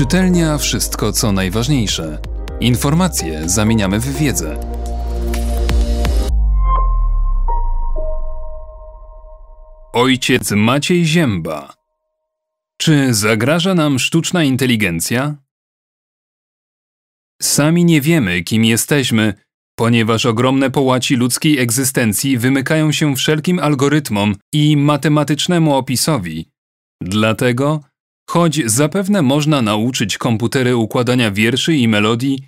Czytelnia wszystko co najważniejsze. Informacje zamieniamy w wiedzę. Ojciec Maciej Zięba. Czy zagraża nam sztuczna inteligencja? Sami nie wiemy, kim jesteśmy, ponieważ ogromne połaci ludzkiej egzystencji wymykają się wszelkim algorytmom i matematycznemu opisowi. Dlatego Choć zapewne można nauczyć komputery układania wierszy i melodii,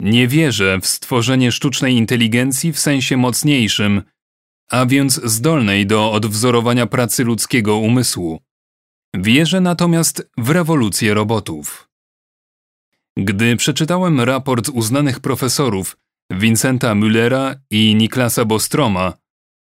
nie wierzę w stworzenie sztucznej inteligencji w sensie mocniejszym, a więc zdolnej do odwzorowania pracy ludzkiego umysłu. Wierzę natomiast w rewolucję robotów. Gdy przeczytałem raport uznanych profesorów Vincenta Müllera i Niklasa Bostroma,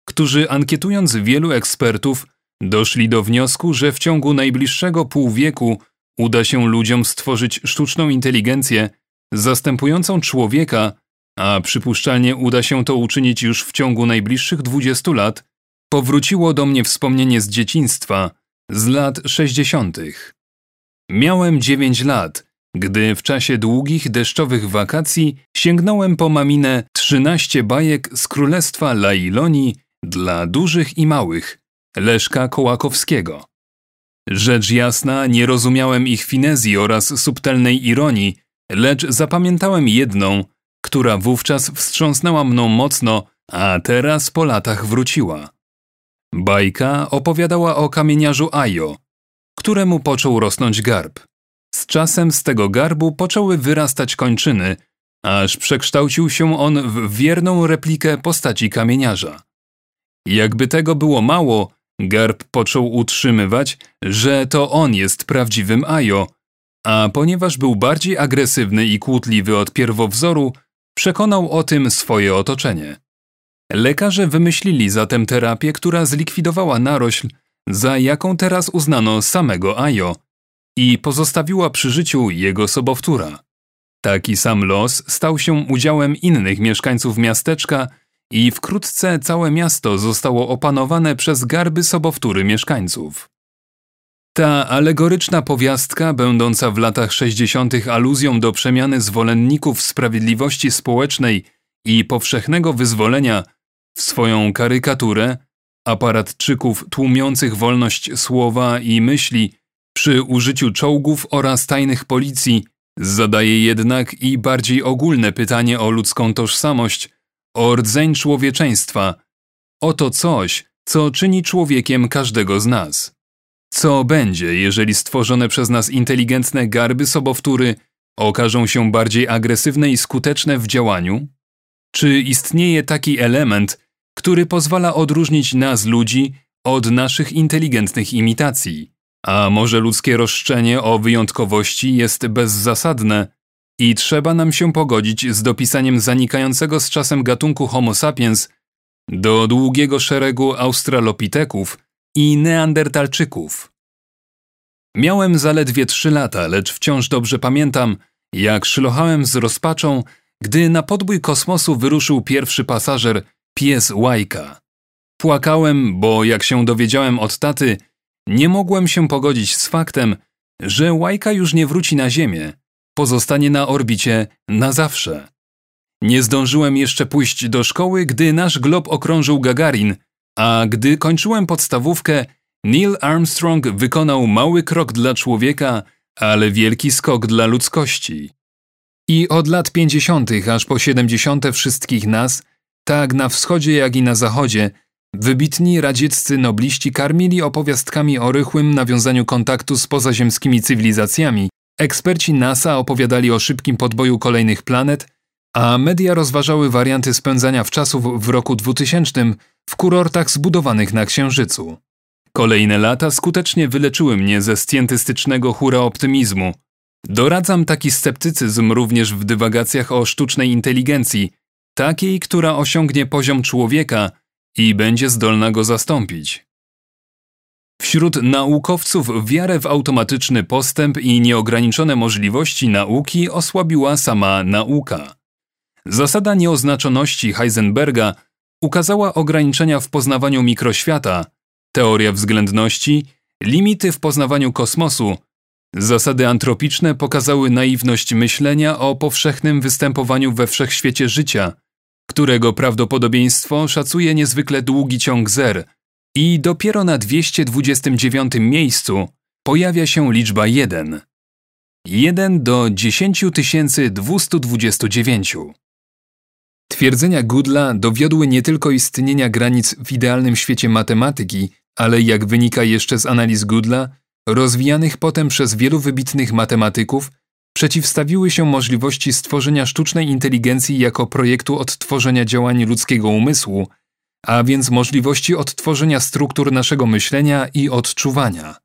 którzy ankietując wielu ekspertów Doszli do wniosku, że w ciągu najbliższego pół wieku uda się ludziom stworzyć sztuczną inteligencję zastępującą człowieka, a przypuszczalnie uda się to uczynić już w ciągu najbliższych 20 lat, powróciło do mnie wspomnienie z dzieciństwa, z lat 60. Miałem 9 lat, gdy w czasie długich deszczowych wakacji sięgnąłem po maminę 13 bajek z Królestwa Lailoni dla dużych i małych, Leszka Kołakowskiego. Rzecz jasna, nie rozumiałem ich finezji oraz subtelnej ironii, lecz zapamiętałem jedną, która wówczas wstrząsnęła mną mocno, a teraz po latach wróciła. Bajka opowiadała o kamieniarzu Ajo, któremu począł rosnąć garb. Z czasem z tego garbu poczęły wyrastać kończyny, aż przekształcił się on w wierną replikę postaci kamieniarza. Jakby tego było mało, Garb począł utrzymywać, że to on jest prawdziwym Ajo, a ponieważ był bardziej agresywny i kłótliwy od pierwowzoru, przekonał o tym swoje otoczenie. Lekarze wymyślili zatem terapię, która zlikwidowała narośl, za jaką teraz uznano samego Ajo i pozostawiła przy życiu jego sobowtóra. Taki sam los stał się udziałem innych mieszkańców miasteczka i wkrótce całe miasto zostało opanowane przez garby sobowtóry mieszkańców. Ta alegoryczna powiastka, będąca w latach 60. aluzją do przemiany zwolenników sprawiedliwości społecznej i powszechnego wyzwolenia w swoją karykaturę, aparatczyków tłumiących wolność słowa i myśli przy użyciu czołgów oraz tajnych policji, zadaje jednak i bardziej ogólne pytanie o ludzką tożsamość – o rdzeń człowieczeństwa, oto coś, co czyni człowiekiem każdego z nas. Co będzie, jeżeli stworzone przez nas inteligentne garby sobowtóry okażą się bardziej agresywne i skuteczne w działaniu? Czy istnieje taki element, który pozwala odróżnić nas ludzi od naszych inteligentnych imitacji? A może ludzkie roszczenie o wyjątkowości jest bezzasadne i trzeba nam się pogodzić z dopisaniem zanikającego z czasem gatunku Homo sapiens do długiego szeregu australopiteków i neandertalczyków. Miałem zaledwie trzy lata, lecz wciąż dobrze pamiętam, jak szlochałem z rozpaczą, gdy na podbój kosmosu wyruszył pierwszy pasażer, pies Łajka. Płakałem, bo jak się dowiedziałem od taty, nie mogłem się pogodzić z faktem, że Łajka już nie wróci na Ziemię, pozostanie na orbicie na zawsze. Nie zdążyłem jeszcze pójść do szkoły, gdy nasz glob okrążył Gagarin, a gdy kończyłem podstawówkę, Neil Armstrong wykonał mały krok dla człowieka, ale wielki skok dla ludzkości. I od lat 50. aż po 70. wszystkich nas, tak na wschodzie jak i na zachodzie, wybitni radzieccy nobliści karmili opowiastkami o rychłym nawiązaniu kontaktu z pozaziemskimi cywilizacjami, Eksperci NASA opowiadali o szybkim podboju kolejnych planet, a media rozważały warianty spędzania wczasów w roku 2000 w kurortach zbudowanych na Księżycu. Kolejne lata skutecznie wyleczyły mnie ze stientystycznego hura optymizmu. Doradzam taki sceptycyzm również w dywagacjach o sztucznej inteligencji, takiej, która osiągnie poziom człowieka i będzie zdolna go zastąpić. Wśród naukowców wiarę w automatyczny postęp i nieograniczone możliwości nauki osłabiła sama nauka. Zasada nieoznaczoności Heisenberga ukazała ograniczenia w poznawaniu mikroświata, teoria względności, limity w poznawaniu kosmosu, Zasady antropiczne pokazały naiwność myślenia o powszechnym występowaniu we wszechświecie życia, którego prawdopodobieństwo szacuje niezwykle długi ciąg zer i dopiero na 229 miejscu pojawia się liczba 1. 1 do 10 229. Twierdzenia Goodla dowiodły nie tylko istnienia granic w idealnym świecie matematyki, ale jak wynika jeszcze z analiz Goodla, rozwijanych potem przez wielu wybitnych matematyków, przeciwstawiły się możliwości stworzenia sztucznej inteligencji jako projektu odtworzenia działań ludzkiego umysłu, a więc możliwości odtworzenia struktur naszego myślenia i odczuwania.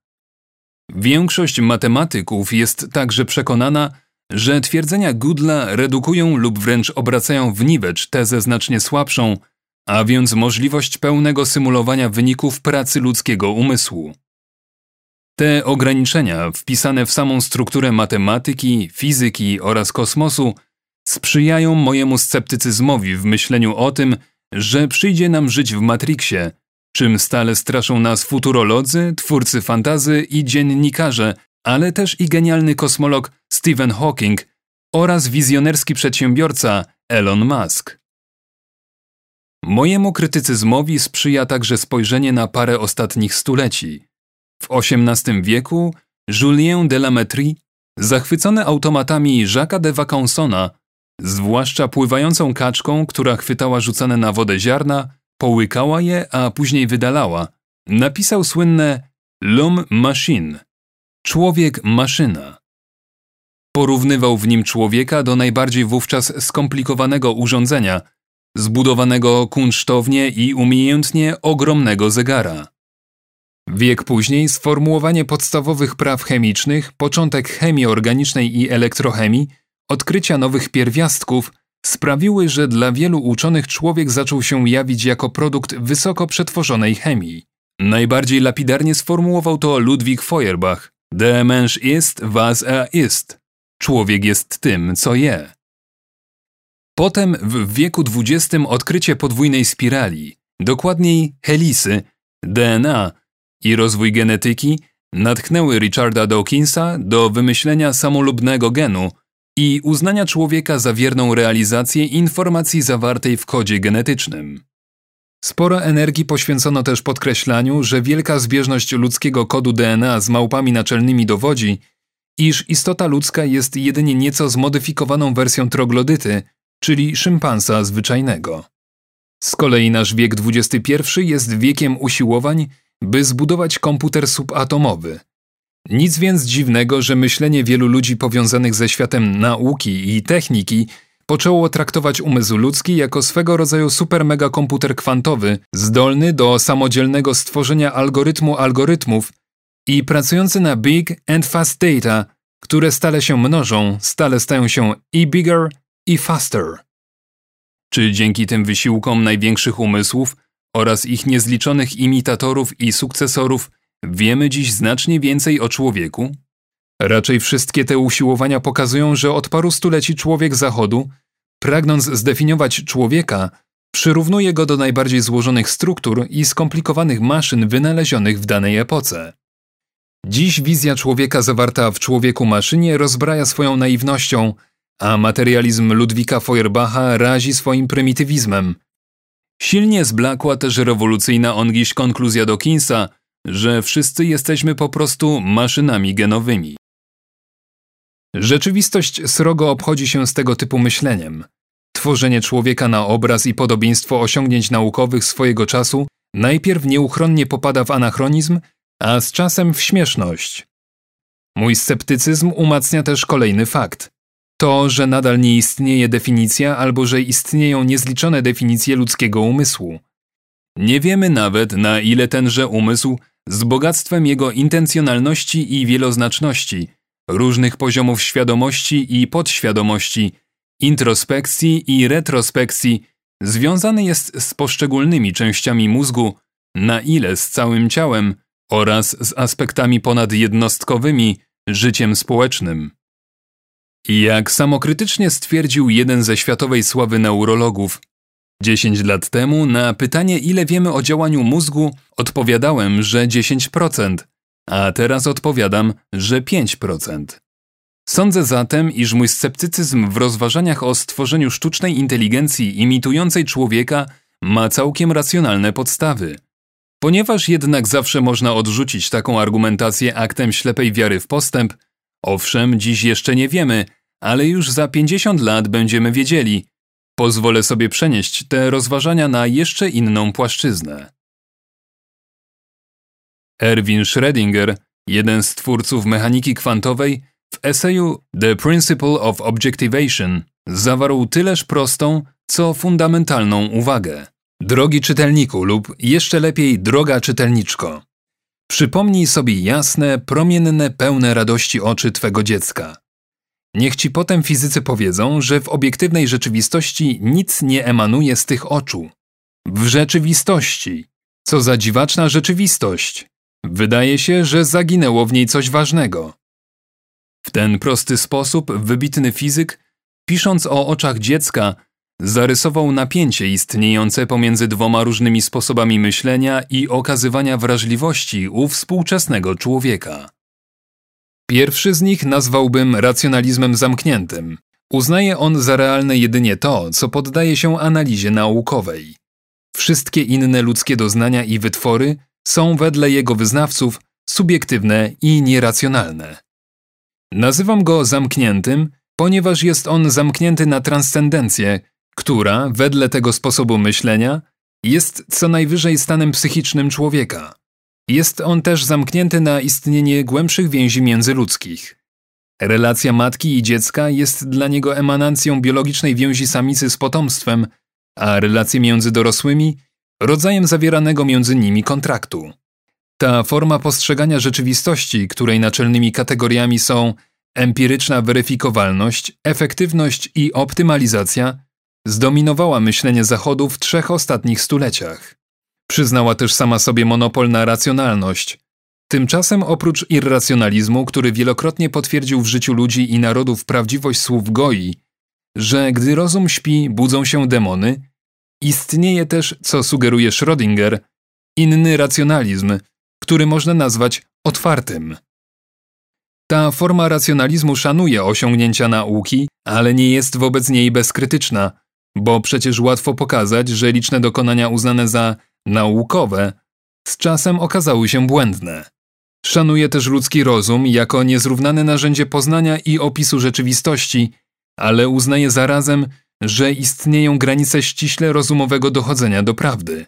Większość matematyków jest także przekonana, że twierdzenia Goodla redukują lub wręcz obracają w niwecz tezę znacznie słabszą, a więc możliwość pełnego symulowania wyników pracy ludzkiego umysłu. Te ograniczenia, wpisane w samą strukturę matematyki, fizyki oraz kosmosu, sprzyjają mojemu sceptycyzmowi w myśleniu o tym, że przyjdzie nam żyć w Matrixie, czym stale straszą nas futurolodzy, twórcy fantazy i dziennikarze, ale też i genialny kosmolog Stephen Hawking oraz wizjonerski przedsiębiorca Elon Musk. Mojemu krytycyzmowi sprzyja także spojrzenie na parę ostatnich stuleci. W XVIII wieku Julien de la Métrie, zachwycony automatami Jacques'a de Vaucansona, zwłaszcza pływającą kaczką, która chwytała rzucane na wodę ziarna, połykała je, a później wydalała, napisał słynne L'homme machine człowiek maszyna. Porównywał w nim człowieka do najbardziej wówczas skomplikowanego urządzenia, zbudowanego kunsztownie i umiejętnie ogromnego zegara. Wiek później sformułowanie podstawowych praw chemicznych, początek chemii organicznej i elektrochemii, odkrycia nowych pierwiastków sprawiły, że dla wielu uczonych człowiek zaczął się jawić jako produkt wysoko przetworzonej chemii. Najbardziej lapidarnie sformułował to Ludwig Feuerbach. Der Mensch ist, was er ist. Człowiek jest tym, co je. Potem w wieku XX odkrycie podwójnej spirali, dokładniej helisy, DNA i rozwój genetyki natchnęły Richarda Dawkinsa do wymyślenia samolubnego genu i uznania człowieka za wierną realizację informacji zawartej w kodzie genetycznym. Sporo energii poświęcono też podkreślaniu, że wielka zbieżność ludzkiego kodu DNA z małpami naczelnymi dowodzi, iż istota ludzka jest jedynie nieco zmodyfikowaną wersją troglodyty, czyli szympansa zwyczajnego. Z kolei nasz wiek XXI jest wiekiem usiłowań, by zbudować komputer subatomowy. Nic więc dziwnego, że myślenie wielu ludzi powiązanych ze światem nauki i techniki poczęło traktować umysł ludzki jako swego rodzaju supermegakomputer kwantowy, zdolny do samodzielnego stworzenia algorytmu algorytmów i pracujący na big and fast data, które stale się mnożą, stale stają się i bigger i faster. Czy dzięki tym wysiłkom największych umysłów oraz ich niezliczonych imitatorów i sukcesorów wiemy dziś znacznie więcej o człowieku? Raczej wszystkie te usiłowania pokazują, że od paru stuleci człowiek Zachodu, pragnąc zdefiniować człowieka, przyrównuje go do najbardziej złożonych struktur i skomplikowanych maszyn wynalezionych w danej epoce. Dziś wizja człowieka zawarta w człowieku maszynie rozbraja swoją naiwnością, a materializm Ludwika Feuerbacha razi swoim prymitywizmem. Silnie zblakła też rewolucyjna ongiś konkluzja Dawkinsa, że wszyscy jesteśmy po prostu maszynami genowymi. Rzeczywistość srogo obchodzi się z tego typu myśleniem. Tworzenie człowieka na obraz i podobieństwo osiągnięć naukowych swojego czasu najpierw nieuchronnie popada w anachronizm, a z czasem w śmieszność. Mój sceptycyzm umacnia też kolejny fakt. To, że nadal nie istnieje definicja albo że istnieją niezliczone definicje ludzkiego umysłu. Nie wiemy nawet, na ile tenże umysł, z bogactwem jego intencjonalności i wieloznaczności, różnych poziomów świadomości i podświadomości, introspekcji i retrospekcji, związany jest z poszczególnymi częściami mózgu, na ile z całym ciałem oraz z aspektami ponadjednostkowymi, życiem społecznym. Jak samokrytycznie stwierdził jeden ze światowej sławy neurologów, 10 lat temu na pytanie, ile wiemy o działaniu mózgu, odpowiadałem, że 10%, A teraz odpowiadam, że 5%. Sądzę zatem, iż mój sceptycyzm w rozważaniach o stworzeniu sztucznej inteligencji imitującej człowieka ma całkiem racjonalne podstawy. Ponieważ jednak zawsze można odrzucić taką argumentację aktem ślepej wiary w postęp, owszem, dziś jeszcze nie wiemy, ale już za 50 lat będziemy wiedzieli. Pozwolę sobie przenieść te rozważania na jeszcze inną płaszczyznę. Erwin Schrödinger, jeden z twórców mechaniki kwantowej, w eseju The Principle of Objectivation zawarł tyleż prostą, co fundamentalną uwagę. Drogi czytelniku lub jeszcze lepiej droga czytelniczko, przypomnij sobie jasne, promienne, pełne radości oczy twego dziecka. Niech ci potem fizycy powiedzą, że w obiektywnej rzeczywistości nic nie emanuje z tych oczu. W rzeczywistości. Co za dziwaczna rzeczywistość. Wydaje się, że zaginęło w niej coś ważnego. W ten prosty sposób wybitny fizyk, pisząc o oczach dziecka, zarysował napięcie istniejące pomiędzy dwoma różnymi sposobami myślenia i okazywania wrażliwości u współczesnego człowieka. Pierwszy z nich nazwałbym racjonalizmem zamkniętym. Uznaje on za realne jedynie to, co poddaje się analizie naukowej. Wszystkie inne ludzkie doznania i wytwory są wedle jego wyznawców subiektywne i nieracjonalne. Nazywam go zamkniętym, ponieważ jest on zamknięty na transcendencję, która, wedle tego sposobu myślenia, jest co najwyżej stanem psychicznym człowieka. Jest on też zamknięty na istnienie głębszych więzi międzyludzkich. Relacja matki i dziecka jest dla niego emanancją biologicznej więzi samicy z potomstwem, a relacje między dorosłymi rodzajem zawieranego między nimi kontraktu. Ta forma postrzegania rzeczywistości, której naczelnymi kategoriami są empiryczna weryfikowalność, efektywność i optymalizacja, zdominowała myślenie Zachodu w trzech ostatnich stuleciach. Przyznała też sama sobie monopol na racjonalność. Tymczasem oprócz irracjonalizmu, który wielokrotnie potwierdził w życiu ludzi i narodów prawdziwość słów Goi, że gdy rozum śpi, budzą się demony, istnieje też, co sugeruje Schrödinger, inny racjonalizm, który można nazwać otwartym. Ta forma racjonalizmu szanuje osiągnięcia nauki, ale nie jest wobec niej bezkrytyczna, bo przecież łatwo pokazać, że liczne dokonania uznane za naukowe z czasem okazały się błędne. Szanuje też ludzki rozum jako niezrównane narzędzie poznania i opisu rzeczywistości, ale uznaje zarazem, że istnieją granice ściśle rozumowego dochodzenia do prawdy.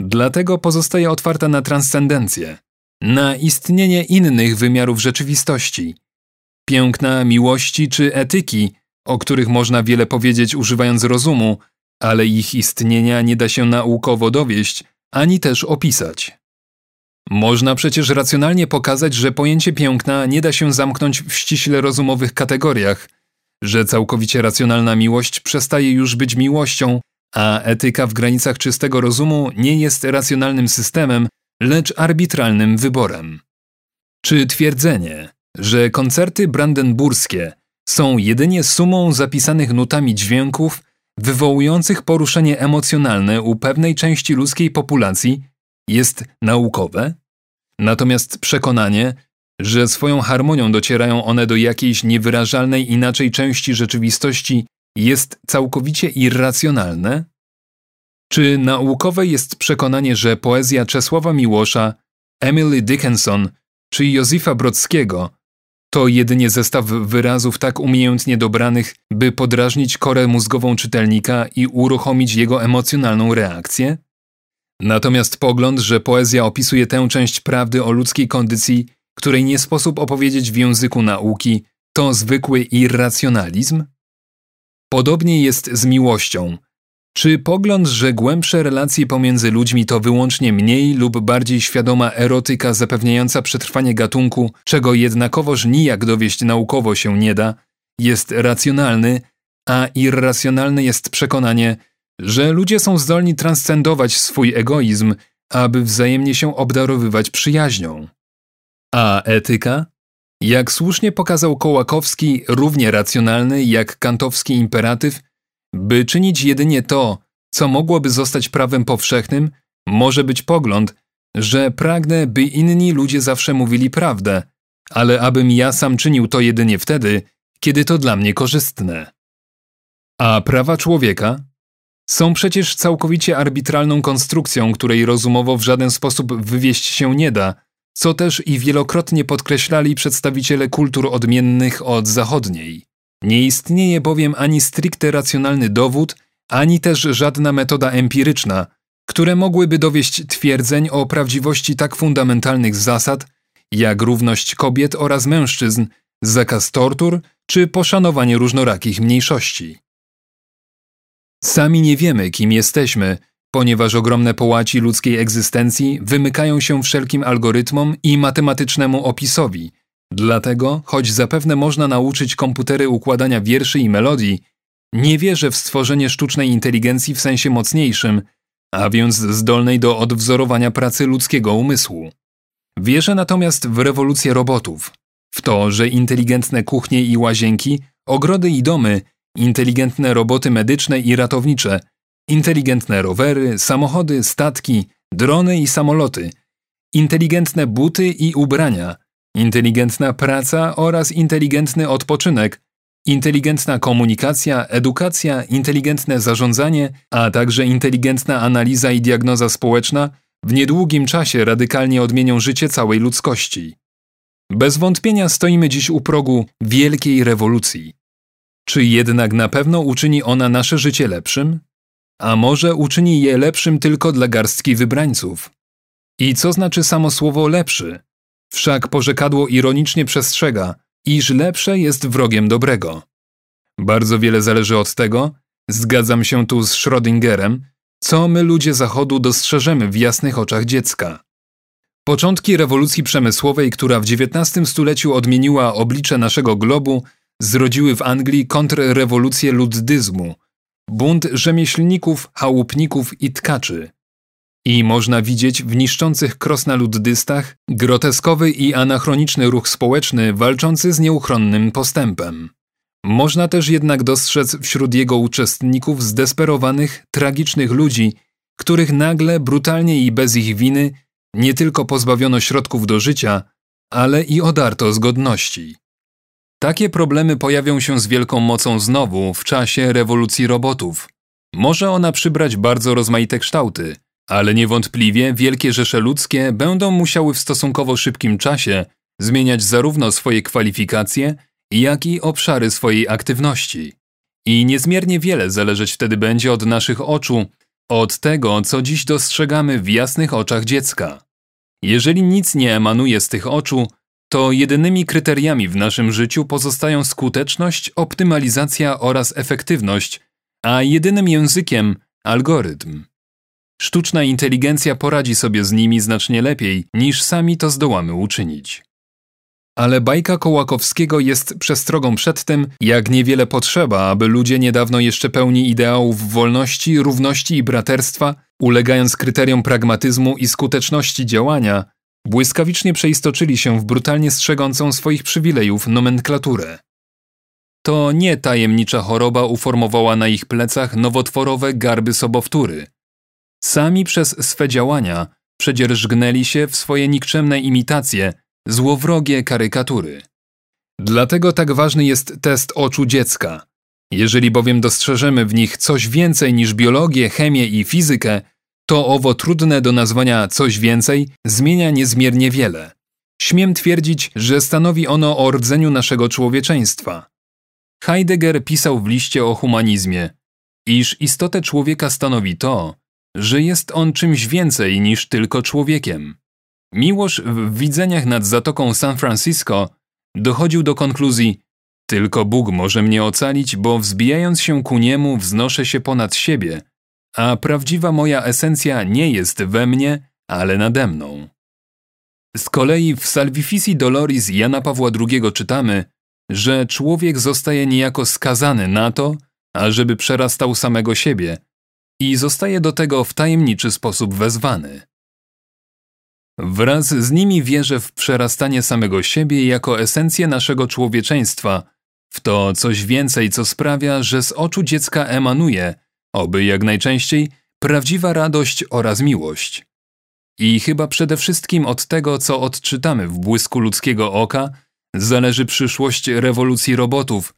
Dlatego pozostaje otwarta na transcendencję, na istnienie innych wymiarów rzeczywistości, piękna miłości czy etyki, o których można wiele powiedzieć używając rozumu, ale ich istnienia nie da się naukowo dowieść, ani też opisać. Można przecież racjonalnie pokazać, że pojęcie piękna nie da się zamknąć w ściśle rozumowych kategoriach, że całkowicie racjonalna miłość przestaje już być miłością, a etyka w granicach czystego rozumu nie jest racjonalnym systemem, lecz arbitralnym wyborem. Czy twierdzenie, że koncerty brandenburskie są jedynie sumą zapisanych nutami dźwięków wywołujących poruszenie emocjonalne u pewnej części ludzkiej populacji jest naukowe? Natomiast przekonanie, że swoją harmonią docierają one do jakiejś niewyrażalnej inaczej części rzeczywistości jest całkowicie irracjonalne? Czy naukowe jest przekonanie, że poezja Czesława Miłosza, Emily Dickinson czy Józefa Brodskiego to jedynie zestaw wyrazów tak umiejętnie dobranych, by podrażnić korę mózgową czytelnika i uruchomić jego emocjonalną reakcję? Natomiast pogląd, że poezja opisuje tę część prawdy o ludzkiej kondycji, której nie sposób opowiedzieć w języku nauki, to zwykły irracjonalizm? Podobnie jest z miłością. Czy pogląd, że głębsze relacje pomiędzy ludźmi to wyłącznie mniej lub bardziej świadoma erotyka zapewniająca przetrwanie gatunku, czego jednakowoż nijak dowieść naukowo się nie da, jest racjonalny, a irracjonalne jest przekonanie, że ludzie są zdolni transcendować swój egoizm, aby wzajemnie się obdarowywać przyjaźnią. A etyka? Jak słusznie pokazał Kołakowski, równie racjonalny jak kantowski imperatyw, by czynić jedynie to, co mogłoby zostać prawem powszechnym, może być pogląd, że pragnę, by inni ludzie zawsze mówili prawdę, ale abym ja sam czynił to jedynie wtedy, kiedy to dla mnie korzystne. A prawa człowieka są przecież całkowicie arbitralną konstrukcją, której rozumowo w żaden sposób wywieść się nie da, co też i wielokrotnie podkreślali przedstawiciele kultur odmiennych od zachodniej. Nie istnieje bowiem ani stricte racjonalny dowód, ani też żadna metoda empiryczna, które mogłyby dowieść twierdzeń o prawdziwości tak fundamentalnych zasad, jak równość kobiet oraz mężczyzn, zakaz tortur czy poszanowanie różnorakich mniejszości. Sami nie wiemy, kim jesteśmy, ponieważ ogromne połaci ludzkiej egzystencji wymykają się wszelkim algorytmom i matematycznemu opisowi. Dlatego, choć zapewne można nauczyć komputery układania wierszy i melodii, nie wierzę w stworzenie sztucznej inteligencji w sensie mocniejszym, a więc zdolnej do odwzorowania pracy ludzkiego umysłu. Wierzę natomiast w rewolucję robotów, w to, że inteligentne kuchnie i łazienki, ogrody i domy, inteligentne roboty medyczne i ratownicze, inteligentne rowery, samochody, statki, drony i samoloty, inteligentne buty i ubrania, inteligentna praca oraz inteligentny odpoczynek, inteligentna komunikacja, edukacja, inteligentne zarządzanie, a także inteligentna analiza i diagnoza społeczna w niedługim czasie radykalnie odmienią życie całej ludzkości. Bez wątpienia stoimy dziś u progu wielkiej rewolucji. Czy jednak na pewno uczyni ona nasze życie lepszym? A może uczyni je lepszym tylko dla garstki wybrańców? I co znaczy samo słowo lepszy? Wszak porzekadło ironicznie przestrzega, iż lepsze jest wrogiem dobrego. Bardzo wiele zależy od tego, zgadzam się tu z Schrödingerem, co my ludzie Zachodu dostrzeżemy w jasnych oczach dziecka. Początki rewolucji przemysłowej, która w XIX stuleciu odmieniła oblicze naszego globu, zrodziły w Anglii kontrrewolucję luddyzmu, bunt rzemieślników, chałupników i tkaczy. I można widzieć w niszczących krosnoluddystach groteskowy i anachroniczny ruch społeczny walczący z nieuchronnym postępem. Można też jednak dostrzec wśród jego uczestników zdesperowanych, tragicznych ludzi, których nagle, brutalnie i bez ich winy nie tylko pozbawiono środków do życia, ale i odarto z godności. Takie problemy pojawią się z wielką mocą znowu w czasie rewolucji robotów. Może ona przybrać bardzo rozmaite kształty, ale niewątpliwie wielkie rzesze ludzkie będą musiały w stosunkowo szybkim czasie zmieniać zarówno swoje kwalifikacje, jak i obszary swojej aktywności. I niezmiernie wiele zależeć wtedy będzie od naszych oczu, od tego, co dziś dostrzegamy w jasnych oczach dziecka. Jeżeli nic nie emanuje z tych oczu, to jedynymi kryteriami w naszym życiu pozostają skuteczność, optymalizacja oraz efektywność, a jedynym językiem algorytm. Sztuczna inteligencja poradzi sobie z nimi znacznie lepiej, niż sami to zdołamy uczynić. Ale bajka Kołakowskiego jest przestrogą przed tym, jak niewiele potrzeba, aby ludzie niedawno jeszcze pełni ideałów wolności, równości i braterstwa, ulegając kryteriom pragmatyzmu i skuteczności działania, błyskawicznie przeistoczyli się w brutalnie strzegącą swoich przywilejów nomenklaturę. To nie tajemnicza choroba uformowała na ich plecach nowotworowe garby sobowtóry. Sami przez swe działania przedzierżgnęli się w swoje nikczemne imitacje, złowrogie karykatury. Dlatego tak ważny jest test oczu dziecka. Jeżeli bowiem dostrzeżemy w nich coś więcej niż biologię, chemię i fizykę, to owo trudne do nazwania coś więcej zmienia niezmiernie wiele. Śmiem twierdzić, że stanowi ono o rdzeniu naszego człowieczeństwa. Heidegger pisał w liście o humanizmie, iż istotę człowieka stanowi to, że jest on czymś więcej niż tylko człowiekiem. Miłosz w widzeniach nad Zatoką San Francisco dochodził do konkluzji tylko Bóg może mnie ocalić, bo wzbijając się ku Niemu wznoszę się ponad siebie, a prawdziwa moja esencja nie jest we mnie, ale nade mną. Z kolei w Salvifici Doloris Jana Pawła II czytamy, że człowiek zostaje niejako skazany na to, ażeby przerastał samego siebie i zostaje do tego w tajemniczy sposób wezwany. Wraz z nimi wierzę w przerastanie samego siebie jako esencję naszego człowieczeństwa, w to coś więcej, co sprawia, że z oczu dziecka emanuje, oby jak najczęściej, prawdziwa radość oraz miłość. I chyba przede wszystkim od tego, co odczytamy w błysku ludzkiego oka, zależy przyszłość rewolucji robotów.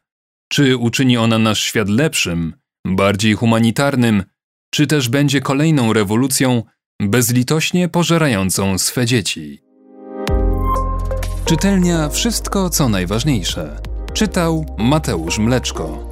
Czy uczyni ona nasz świat lepszym, bardziej humanitarnym, czy też będzie kolejną rewolucją bezlitośnie pożerającą swe dzieci. Czytelnia Wszystko co najważniejsze. Czytał Mateusz Mleczko.